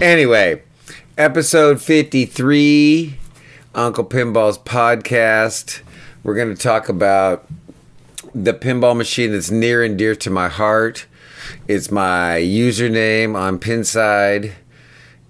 Anyway, episode 53, Uncle Pinball's podcast. We're going to talk about the pinball machine that's near and dear to my heart. It's my username on Pinside,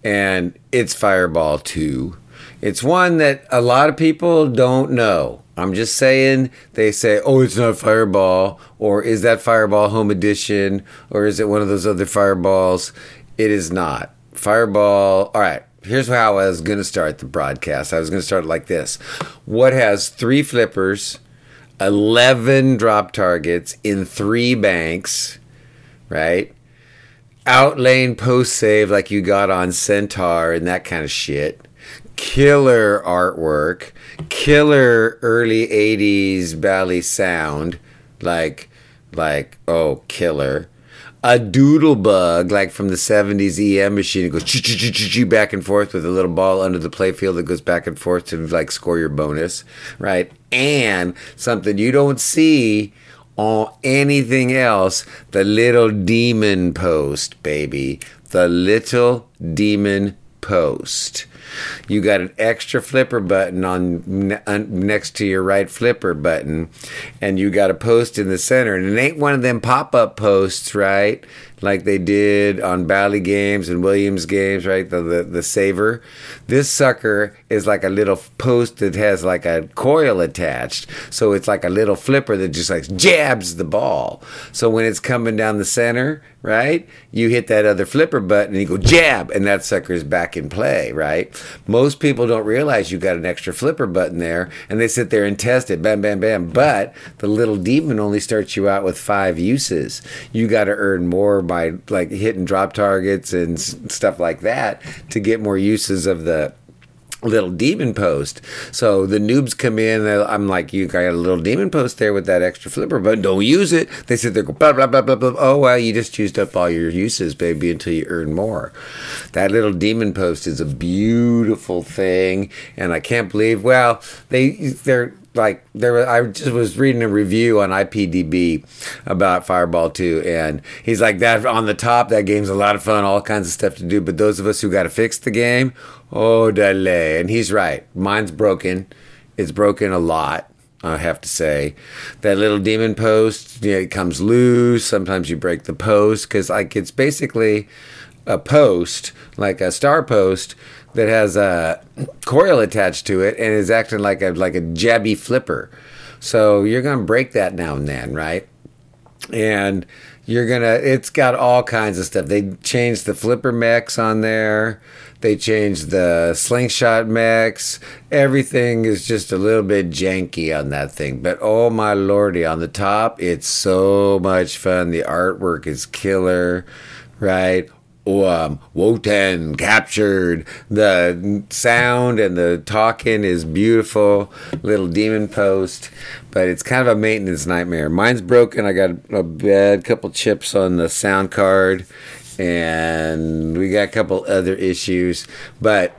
and it's Fireball 2. It's one that a lot of people don't know. I'm just saying, they say, oh, it's not Fireball, or is that Fireball Home Edition, or is it one of those other Fireballs? It is not. Fireball, all right, here's how I was going to start the broadcast. I was going to start like this What has three flippers, 11 drop targets in three banks, right? Outlane post save like you got on Centaur and that kind of shit killer artwork, killer early 80s Bally sound, like like oh, killer. A doodle bug like from the 70s EM machine it goes back and forth with a little ball under the playfield that goes back and forth to like score your bonus, right? And something you don't see on anything else, the little demon post, baby. The little demon post you got an extra flipper button on, next to your right flipper button, and you got a post in the center. And it ain't one of them pop up posts, right? Like they did on Bally games and Williams games, right? The, the the saver. This sucker is like a little post that has like a coil attached, so it's like a little flipper that just like jabs the ball. So when it's coming down the center, right? You hit that other flipper button and you go jab, and that sucker is back in play, right? Most people don't realize you got an extra flipper button there, and they sit there and test it, bam, bam, bam. But the little demon only starts you out with five uses. You got to earn more by like hitting drop targets and stuff like that to get more uses of the little demon post. So the noobs come in. I'm like, you got a little demon post there with that extra flipper, but don't use it. They sit there, blah blah blah blah blah. Oh well, you just used up all your uses, baby, until you earn more. That little demon post is a beautiful thing, and I can't believe. Well, they they're like there was, I just was reading a review on IPDB about Fireball 2 and he's like that on the top that game's a lot of fun all kinds of stuff to do but those of us who got to fix the game oh delay. And he's right. Mine's broken. It's broken a lot I have to say. That little demon post you know, it comes loose. Sometimes you break the post cuz like it's basically a post like a star post that has a coil attached to it and is acting like a like a jabby flipper. So you're gonna break that now and then, right? And you're gonna it's got all kinds of stuff. They changed the flipper mechs on there. They changed the slingshot mechs. Everything is just a little bit janky on that thing. But oh my lordy, on the top, it's so much fun. The artwork is killer, right? Um, Wotan captured. The sound and the talking is beautiful. Little demon post, but it's kind of a maintenance nightmare. Mine's broken. I got a bad couple chips on the sound card, and we got a couple other issues. But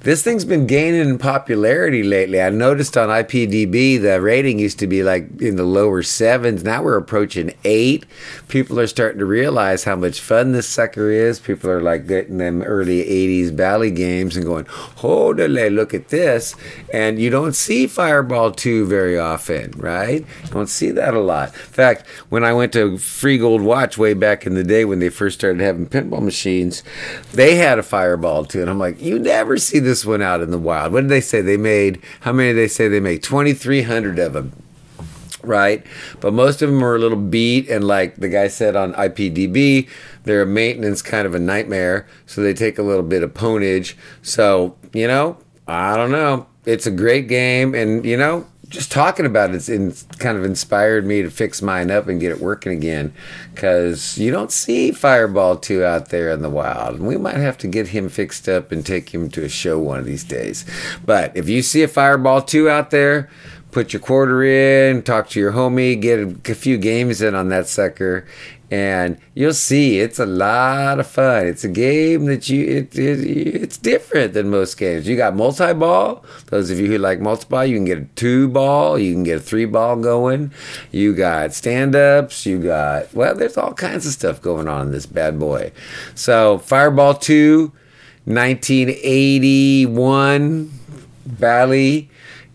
this thing's been gaining in popularity lately. I noticed on IPDB the rating used to be like in the lower sevens. Now we're approaching eight. People are starting to realize how much fun this sucker is. People are like getting them early 80s Bally games and going, holy, look at this. And you don't see Fireball 2 very often, right? You don't see that a lot. In fact, when I went to Free Gold Watch way back in the day when they first started having pinball machines, they had a Fireball 2. And I'm like, you never see this one out in the wild. What did they say? They made, how many did they say they made? 2,300 of them right? But most of them are a little beat, and like the guy said on IPDB, they're a maintenance kind of a nightmare, so they take a little bit of ponage. So, you know, I don't know. It's a great game, and you know, just talking about it, it's kind of inspired me to fix mine up and get it working again. Because you don't see Fireball 2 out there in the wild. And we might have to get him fixed up and take him to a show one of these days. But if you see a Fireball 2 out there, put your quarter in, talk to your homie, get a, a few games in on that sucker, and you'll see it's a lot of fun. It's a game that you it, it, it's different than most games. You got multi ball. Those of you who like multi ball, you can get a two ball, you can get a three ball going. You got stand ups. You got well, there's all kinds of stuff going on in this bad boy. So Fireball two 1981 Bally,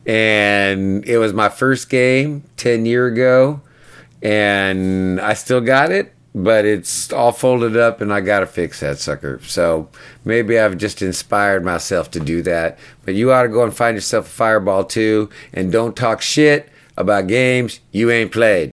and it was my first game 10 year ago, and I still got it, but it's all folded up, and I gotta fix that sucker. So maybe I've just inspired myself to do that. But you ought to go and find yourself a Fireball 2, and don't talk shit about games you ain't played.